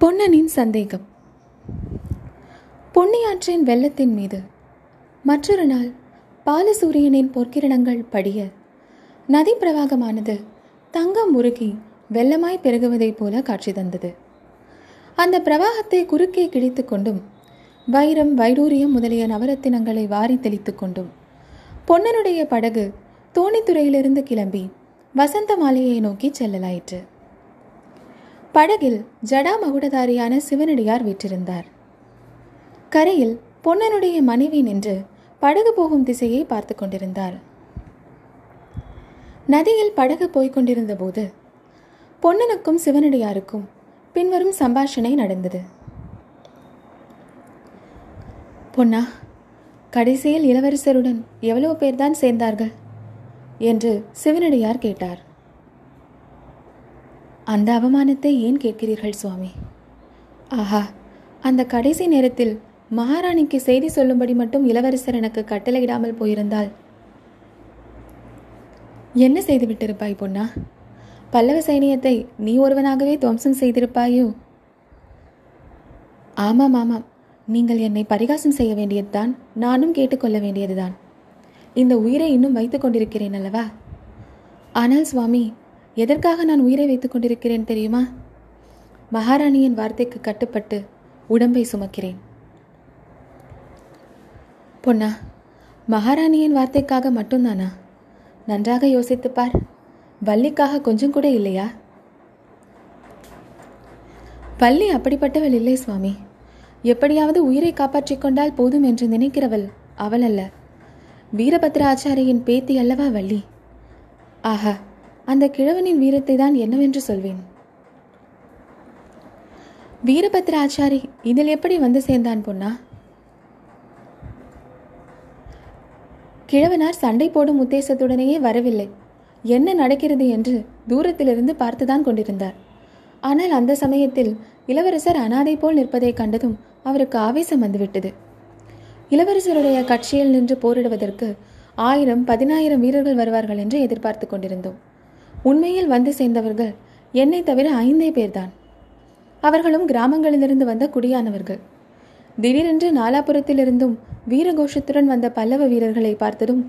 பொன்னனின் சந்தேகம். பொன்னியாற்றின் வெள்ளத்தின் மீது மற்றொரு நாள் பாலசூரியனின் பொற்கிரணங்கள் படிய நதி பிரவாகமானது தங்கம் முருகி வெள்ளமாய் பெருகுவதைப் போல காட்சி தந்தது. அந்த பிரவாகத்தை குறுக்கே கிழித்து கொண்டும் வைரம் வைடூரியம் முதலிய நவரத்தினங்களை வாரி தெளித்து கொண்டும் பொன்னனுடைய படகு தோணித்துறையிலிருந்து கிளம்பி வசந்த மாலையை நோக்கி செல்லலாயிற்று. படகில் ஜடாமகுடதாரியான சிவனடியார் வீற்றிருந்தார். கரையில் பொன்னனுடைய மனைவி நின்று படகு போகும் திசையை பார்த்து கொண்டிருந்தார் நதியில் படகு போய்கொண்டிருந்த போது பொன்னனுக்கும் சிவனடியாருக்கும் பின்வரும் சம்பாஷணை நடந்தது. பொன்னா கடைசியில் இளவரசருடன் எவ்வளவு பேர்தான் சேர்ந்தார்கள்? என்று சிவனடியார் கேட்டார். அந்த அவமானத்தை ஏன் கேட்கிறீர்கள் சுவாமி? ஆஹா அந்த கடைசி நேரத்தில் மகாராணிக்கு செய்தி சொல்லும்படி மட்டும் இளவரசர் எனக்கு கட்டளையிடாமல் போயிருந்தால்? என்ன செய்து விட்டிருப்பாய் பொன்னா? பல்லவ சைனியத்தை நீ ஒருவனாகவே துவம்சம் செய்திருப்பாயோ? ஆமாம் ஆமாம். நீங்கள் என்னை பரிகாசம் செய்ய வேண்டியதுதான். நானும் கேட்டுக்கொள்ள வேண்டியதுதான். இந்த உயிரை இன்னும் வைத்துக் கொண்டிருக்கிறேன் அல்லவா? ஆனால் சுவாமி எதற்காக நான் உயிரை வைத்துக் கொண்டிருக்கிறேன் தெரியுமா? மகாராணியின் வார்த்தைக்கு கட்டுப்பட்டு உடம்பை சுமக்கிறேன். பொன்னா மகாராணியின் வார்த்தைக்காக மட்டும்தானா? நன்றாக யோசித்துப்பார் வள்ளிக்காக கொஞ்சம் கூட இல்லையா? வள்ளி அப்படிப்பட்டவள் இல்லை சுவாமி. எப்படியாவது உயிரை காப்பாற்றிக் கொண்டால் போதும் என்று நினைக்கிறவள் அவள் அல்ல. வீரபத்ராச்சாரியின் பேத்தி அல்லவா வள்ளி? ஆஹா அந்த கிழவனின் வீரத்தை தான் என்னவென்று சொல்வேன். வீரபத்ர ஆச்சாரி இதில் எப்படி வந்து சேர்ந்தான் பொன்னா? கிழவனார் சண்டை போடும் உத்தேசத்துடனேயே வரவில்லை. என்ன நடக்கிறது என்று தூரத்திலிருந்து பார்த்துதான் கொண்டிருந்தார். ஆனால் அந்த சமயத்தில் இளவரசர் அனாதை போல் நிற்பதை கண்டதும் அவருக்கு ஆவேசம் வந்துவிட்டது. இளவரசருடைய கட்சியில் நின்று போரிடுவதற்கு ஆயிரம் பதினாயிரம் வீரர்கள் வருவார்கள் என்று எதிர்பார்த்து கொண்டிருந்தோம். உண்மையில் வந்து சேர்ந்தவர்கள். என்னை தவிர ஐந்தே பேர்தான். அவர்களும் கிராமங்களிலிருந்து வந்த குடியானவர்கள். திடீரென்று நாலாபுரத்திலிருந்தும் வீரகோஷத்துடன் வந்த பல்லவ வீரர்களை பார்த்ததும்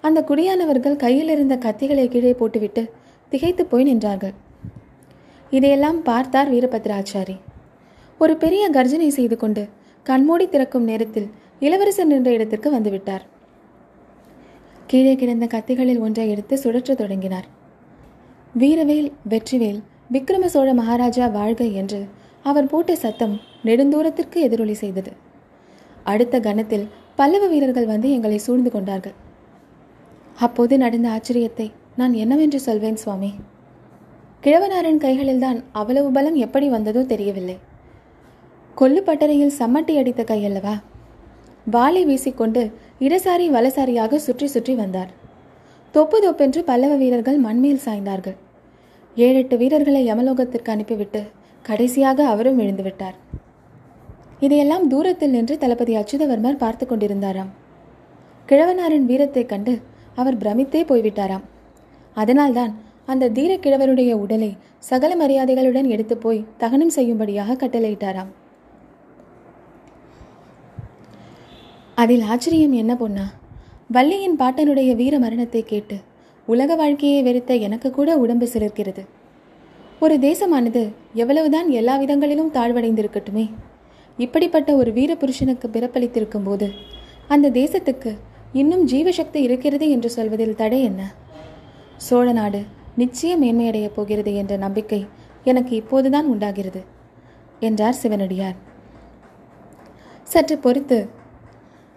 அந்த குடியானவர்கள் கையில் இருந்த கத்திகளை கீழே போட்டுவிட்டு திகைத்து போய் நின்றார்கள். இதையெல்லாம் பார்த்தார் வீரபத்ராச்சாரி. ஒரு பெரிய கர்ஜனை செய்து கொண்டு கண்மூடி திறக்கும் நேரத்தில் இளவரசர் நின்ற இடத்திற்கு வந்துவிட்டார். கீழே கிடந்த கத்திகளில் ஒன்றை எடுத்து சுழற்றத் தொடங்கினார். வீரவேல் வெற்றிவேல் விக்ரம சோழ மகாராஜா வாழ்க என்று அவர் போட்ட சத்தம் நெடுந்தூரத்திற்கு எதிரொலி செய்தது. அடுத்த கணத்தில் பல்லவ வீரர்கள் வந்து எங்களை சூழ்ந்து கொண்டார்கள். அப்போது நடந்த ஆச்சரியத்தை நான் என்னவென்று சொல்வேன் சுவாமி? கிழவனாரின் கைகளில்தான் அவ்வளவு பலம் எப்படி வந்ததோ தெரியவில்லை. கொல்லுப்பட்டறையில் சம்மட்டி அடித்த கையல்லவா வாளை வீசிக்கொண்டு இடசாரி வலசாரியாக சுற்றி சுற்றி வந்தார். தொப்பு தொப்பென்று பல்லவ வீரர்கள் மண்மேல் சாய்ந்தார்கள். ஏழெட்டு வீரர்களை யமலோகத்திற்கு அனுப்பிவிட்டு கடைசியாக அவரும் விழுந்து விட்டார் இதையெல்லாம் தூரத்தில் நின்று தளபதி அச்சுதவர்மர் பார்த்து கொண்டிருந்தாராம். கிழவனாரின் வீரத்தைக் கண்டு அவர் பிரமித்தே போய்விட்டாராம். அதனால்தான் அந்த தீர கிழவருடைய உடலை சகல மரியாதைகளுடன் எடுத்து போய் தகனம் செய்யும்படியாக கட்டளையிட்டாராம். அதில் ஆச்சரியம் என்ன பொன்னா வள்ளியின் பாட்டனுடைய வீர மரணத்தை கேட்டு உலக வாழ்க்கையை வெறுத்த எனக்கு கூட உடம்பு சிலிர்க்கிறது. ஒரு தேசமானது எவ்வளவுதான் எல்லா விதங்களிலும் தாழ்வடைந்திருக்கட்டுமே. இப்படிப்பட்ட ஒரு வீர புருஷனுக்கு பிறப்பளித்திருக்கும் போது அந்த தேசத்துக்கு இன்னும் ஜீவசக்தி இருக்கிறது என்று சொல்வதில் தடை என்ன? சோழ நாடு நிச்சயம் மேன்மையடையப் போகிறது என்ற நம்பிக்கை எனக்கு இப்போதுதான் உண்டாகிறது என்றார் சிவனடியார். சற்று பொறுத்து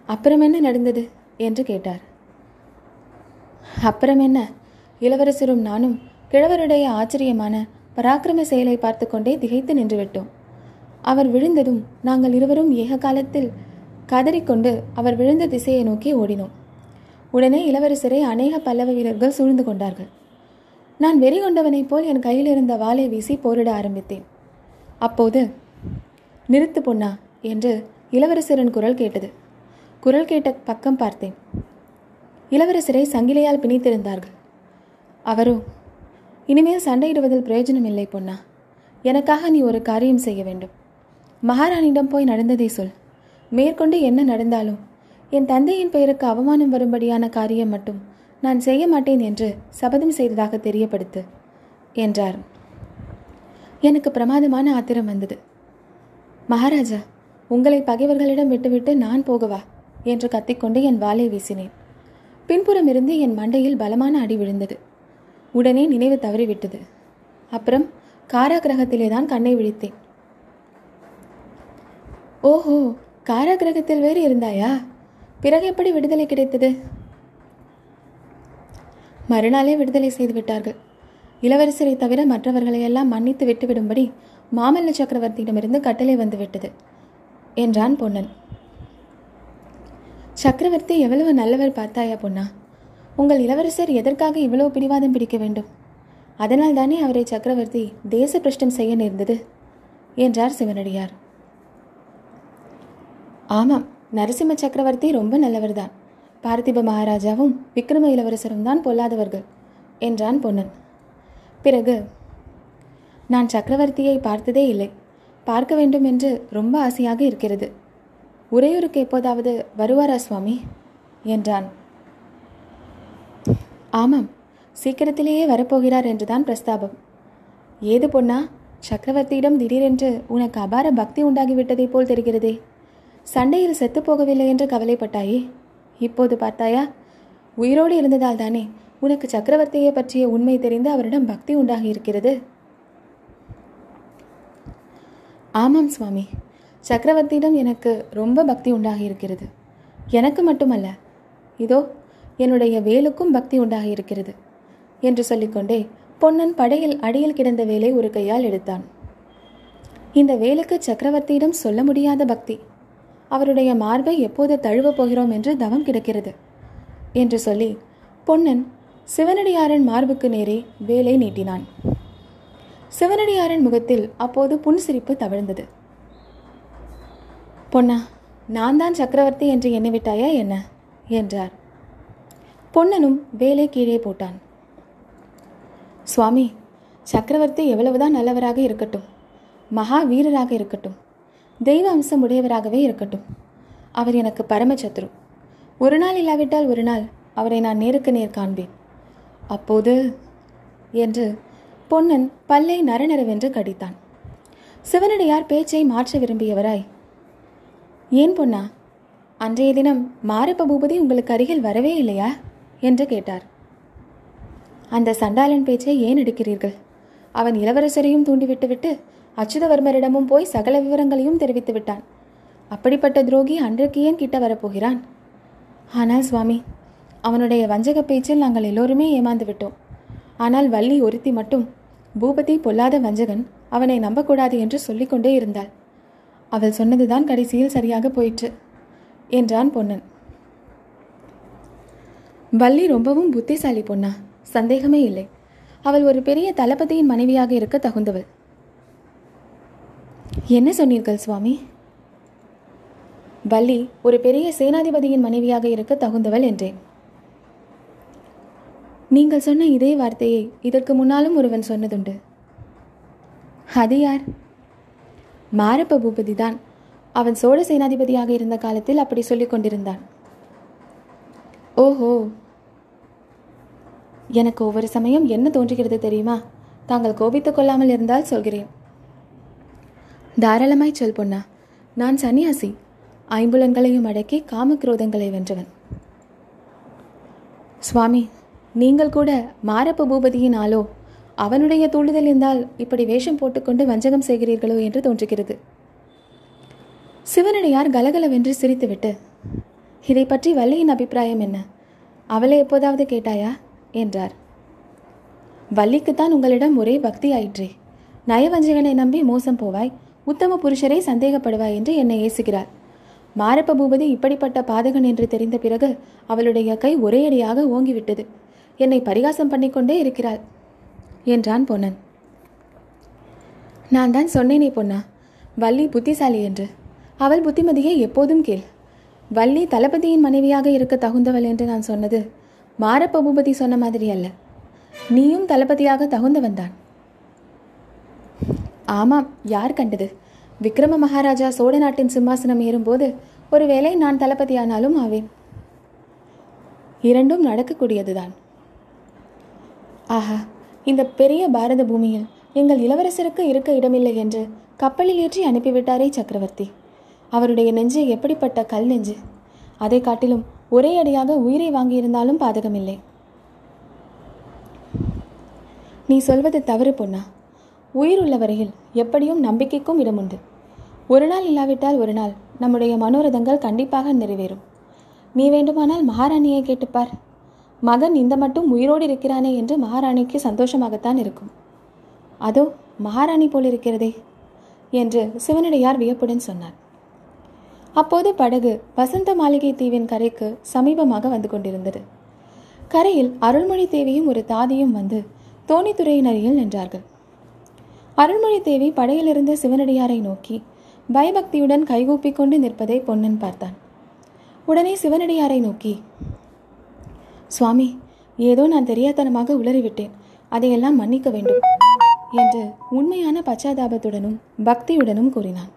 அப்புறம் என்ன நடந்தது? என்று கேட்டார். அப்புறம் என்ன இளவரசரும் நானும் கிழவருடைய ஆச்சரியமான பராக்கிரம செயலை பார்த்து கொண்டே திகைத்து நின்றுவிட்டோம். அவர் விழுந்ததும் நாங்கள் இருவரும் ஏக காலத்தில் கதறிக்கொண்டு அவர் விழுந்த திசையை நோக்கி ஓடினோம். உடனே இளவரசரை அநேக பல்லவ வீரர்கள் சூழ்ந்து கொண்டார்கள். நான் வெறி கொண்டவனைப் போல் என் கையில் இருந்த வாளை வீசி போரிட ஆரம்பித்தேன். அப்போது நிறுத்து பொன்னா என்று இளவரசரின் குரல் கேட்டது. குரல் கேட்ட பக்கம் பார்த்தேன். இளவரசரை சங்கிலியால் பிணித்திருந்தார்கள். அவரோ இனிமேல் சண்டையிடுவதில் பிரயோஜனம் இல்லை பொன்னா. எனக்காக நீ ஒரு காரியம் செய்ய வேண்டும். மகாராணியிடம் போய் நடந்ததை சொல். மேற்கொண்டு என்ன நடந்தாலும் என் தந்தையின் பெயருக்கு அவமானம் வரும்படியான காரியம் மட்டும் நான் செய்ய மாட்டேன் என்று சபதம் செய்ததாக தெரியப்படுத்து என்றார். எனக்கு பிரமாதமான ஆத்திரம் வந்தது. மகாராஜா உங்களை பகைவர்களிடம் விட்டுவிட்டு நான் போகவா? என்று கத்திக்கொண்டு என் வாளை வீசினேன். பின்புறம் இருந்து என் மண்டையில் பலமான அடி விழுந்தது. உடனே நினைவு தவறிவிட்டது. அப்புறம் காராகிரகத்திலே தான் கண்ணை விழித்தேன். ஓஹோ காராகிரகத்தில் வேறு இருந்தாயா? பிறகு எப்படி விடுதலை கிடைத்தது? மறுநாளே விடுதலை செய்து விட்டார்கள். இளவரசரை தவிர மற்றவர்களையெல்லாம் மன்னித்து விட்டுவிடும்படி மாமல்ல சக்கரவர்த்தியிடமிருந்து கட்டளை வந்துவிட்டது என்றான் பொன்னன். சக்கரவர்த்தி எவ்வளவு நல்லவர் பார்த்தாயா பொன்னா? உங்கள் இளவரசர் எதற்காக இவ்வளவு பிடிவாதம் பிடிக்க வேண்டும்? அதனால் தானே அவரை சக்கரவர்த்தி தேச பிரஷ்டம் செய்ய நேர்ந்தது? என்றார் சிவனடியார். ஆமாம் நரசிம்ம சக்கரவர்த்தி ரொம்ப நல்லவர்தான். பார்த்திப மகாராஜாவும் விக்ரம இளவரசரும் தான் பொல்லாதவர்கள் என்றான் பொன்னன். பிறகு நான் சக்கரவர்த்தியை பார்த்ததே இல்லை. பார்க்க வேண்டும் என்று ரொம்ப ஆசையாக இருக்கிறது. உரையூருக்கு எப்போதாவது வருவாரா சுவாமி? என்றான். ஆமாம் சீக்கிரத்திலேயே வரப்போகிறார் என்றுதான் பிரஸ்தாபம். ஏது பொன்னா சக்கரவர்த்தியிடம் திடீரென்று உனக்கு அபார பக்தி உண்டாகிவிட்டதை போல் தெரிகிறதே. சண்டையில் செத்து போகவில்லை என்று கவலைப்பட்டாயே. இப்போது பார்த்தாயா உயிரோடு இருந்ததால் தானே உனக்கு சக்கரவர்த்தியை பற்றிய உண்மை தெரிந்து அவரிடம் பக்தி உண்டாகி இருக்கிறது? ஆமாம் சுவாமி சக்கரவர்த்தியிடம் எனக்கு ரொம்ப பக்தி உண்டாகி இருக்கிறது எனக்கு மட்டுமல்ல இதோ என்னுடைய வேலுக்கும் பக்தி உண்டாகி இருக்கிறது என்று சொல்லிக்கொண்டே பொன்னன் படையில் அடியில் கிடந்த வேலை ஒரு கையால் எடுத்தான். இந்த வேலுக்கு சக்கரவர்த்தியிடம் சொல்ல முடியாத பக்தி அவருடைய மார்பை எப்போது தழுவப் போகிறோம் என்று தவம் கிடக்கிறது என்று சொல்லி பொன்னன் சிவனடியாரன் மார்புக்கு நேரே வேலை நீட்டினான். சிவனடியாரன் முகத்தில் அப்போது புன்சிரிப்பு தவிழ்ந்தது. பொன்னா நான் தான் சக்கரவர்த்தி என்று எண்ணிவிட்டாயா என்ன? என்றார். பொன்னனும் வேலை கீழே போட்டான். சுவாமி சக்கரவர்த்தி எவ்வளவுதான் நல்லவராக இருக்கட்டும் மகா வீரராக இருக்கட்டும் தெய்வ அம்சம் உடையவராகவே இருக்கட்டும் அவர் எனக்கு பரமசத்ரு. ஒரு நாள் இல்லாவிட்டால் ஒரு நாள் அவரை நான் நேருக்கு நேர் காண்பேன். அப்போது என்று பொன்னன் பல்லை நரநரவென்று கடித்தான். சிவனடியார் பேச்சை மாற்ற விரும்பியவராய் ஏன் பொன்னா அன்றைய தினம் மாரப்ப பூபதி உங்களுக்கு அருகில் வரவே இல்லையா? என்று கேட்டார். அந்த சண்டாளன் பேச்சை ஏன் எடுக்கிறீர்கள்? அவன் இளவரசரையும் தூண்டிவிட்டுவிட்டு அச்சுதவர்மரிடமும் போய் சகல விவரங்களையும் தெரிவித்து விட்டான். அப்படிப்பட்ட துரோகி அன்றைக்கு ஏன் கிட்ட வரப்போகிறான்? ஆனால் சுவாமி அவனுடைய வஞ்சக பேச்சில் நாங்கள் எல்லோருமே ஏமாந்து விட்டோம். ஆனால் வள்ளி ஒருத்தி மட்டும் பூபதி பொல்லாத வஞ்சகன் அவனை நம்பக்கூடாது என்று சொல்லிக்கொண்டே இருந்தாள். அவள் சொன்னதுதான் கடைசியில் சரியாக போயிற்று என்றான் பொன்னன். வள்ளி ரொம்பவும் புத்திசாலி பொண்ணா சந்தேகமே இல்லை. அவள் ஒரு பெரிய தளபதியின் மனைவியாக இருக்க தகுந்தவள். என்ன சொன்னீர்கள் சுவாமி? வள்ளி ஒரு பெரிய சேனாதிபதியின் மனைவியாக இருக்க தகுந்தவள் என்றேன். நீங்கள் சொன்ன இதே வார்த்தையை இதற்கு முன்னாலும் ஒருவன் சொன்னதுண்டு. அது யார்? மாரப்ப பூபதி தான் அவன் சோழ சேனாதிபதியாக இருந்த காலத்தில் அப்படி சொல்லிக் கொண்டிருந்தான். ஓஹோ. எனக்கு ஒவ்வொரு சமயம் என்ன தோன்றுகிறது தெரியுமா? தாங்கள் கோபித்துக் கொள்ளாமல் இருந்தால் சொல்கிறேன். தாராளமாய் சொல் பொன்னா. நான் சன்னியாசி. ஐம்புலன்களையும் அடக்கி காமக்ரோதங்களை வென்றவன். சுவாமி நீங்கள் கூட மாரப்ப பூபதியின் ஆளோ? அவனுடைய தூண்டுதல் இருந்தால் இப்படி வேஷம் போட்டுக்கொண்டு வஞ்சகம் செய்கிறீர்களோ என்று தோன்றுகிறது. சிவனடியார் கலகலவென்று சிரித்துவிட்டு இதை பற்றி வள்ளியின் அபிப்பிராயம் என்ன? அவளை எப்போதாவது கேட்டாயா? என்றார். வள்ளிக்குத்தான் உங்களிடம் ஒரே பக்தி ஆயிற்றே. நயவஞ்சகனை நம்பி மோசம் போவாய் உத்தம புருஷரை சந்தேகப்படுவாய் என்று என்னை ஏசுகிறார். மாரப்ப பூபதி இப்படிப்பட்ட பாதகன் என்று தெரிந்த பிறகு அவளுடைய கை ஒரே அடியாக ஓங்கிவிட்டது. என்னை பரிகாசம் பண்ணிக்கொண்டே இருக்கிறாள். என்றான் பொன்னன். நான் தான் சொன்னேனே பொன்னா வள்ளி புத்திசாலி என்று. அவள் புத்திமதியை எப்போதும் கேள். வள்ளி தளபதியின் மனைவியாக இருக்க தகுந்தவள் என்று நான் சொன்னது மாரப்ப பூபதி சொன்ன மாதிரி அல்ல. நீயும் தளபதியாக தகுந்தவன்தான் ஆமாம் யார் கண்டது? விக்ரம மகாராஜா சோழ நாட்டின் சிம்மாசனம் ஏறும்போது ஒருவேளை நான் தளபதியானாலும் ஆவேன். இரண்டும் நடக்கக்கூடியதுதான். ஆஹா இந்த பெரிய பாரத பூமியில் எங்கள் இளவரசருக்கு இருக்க இடமில்லை என்று கப்பலில் ஏற்றி அனுப்பிவிட்டாரே சக்கரவர்த்தி. அவருடைய நெஞ்சு எப்படிப்பட்ட கல் நெஞ்சு? அதை காட்டிலும் ஒரே அடியாக உயிரை வாங்கியிருந்தாலும் பாதகமில்லை. நீ சொல்வது தவறு பொன்னா. உயிர் உள்ள வரையில் எப்படியும் நம்பிக்கைக்கும் இடமுண்டு. ஒரு நாள் இல்லாவிட்டால் ஒரு நாள் நம்முடைய மனோரதங்கள் கண்டிப்பாக நிறைவேறும். நீ வேண்டுமானால் மகாராணியை கேட்டுப்பார். மகன் இந்த மட்டும் உயிரோடு இருக்கிறானே என்று மகாராணிக்கு சந்தோஷமாகத்தான் இருக்கும். அதோ மகாராணி போல் இருக்கிறதே என்று சிவனடியார் வியப்புடன் சொன்னார். அப்போது படகு வசந்த மாளிகை தீவின் கரைக்கு சமீபமாக வந்து கொண்டிருந்தது. கரையில் அருள்மொழி தேவியும் ஒரு தாதியும் வந்து தோணித்துறையின் அருகில் நின்றார்கள். அருள்மொழி தேவி படையிலிருந்த சிவனடியாரை நோக்கி பயபக்தியுடன் கைகூப்பிக் கொண்டு நிற்பதை பொன்னன் பார்த்தான். உடனே சிவனடியாரை நோக்கி சுவாமி ஏதோ நான் தெரியாதனமாக உளறிவிட்டேன். அதையெல்லாம் மன்னிக்க வேண்டும் என்று உண்மையான பச்சாதாபத்துடனும் பக்தியுடனும் கூறினான்.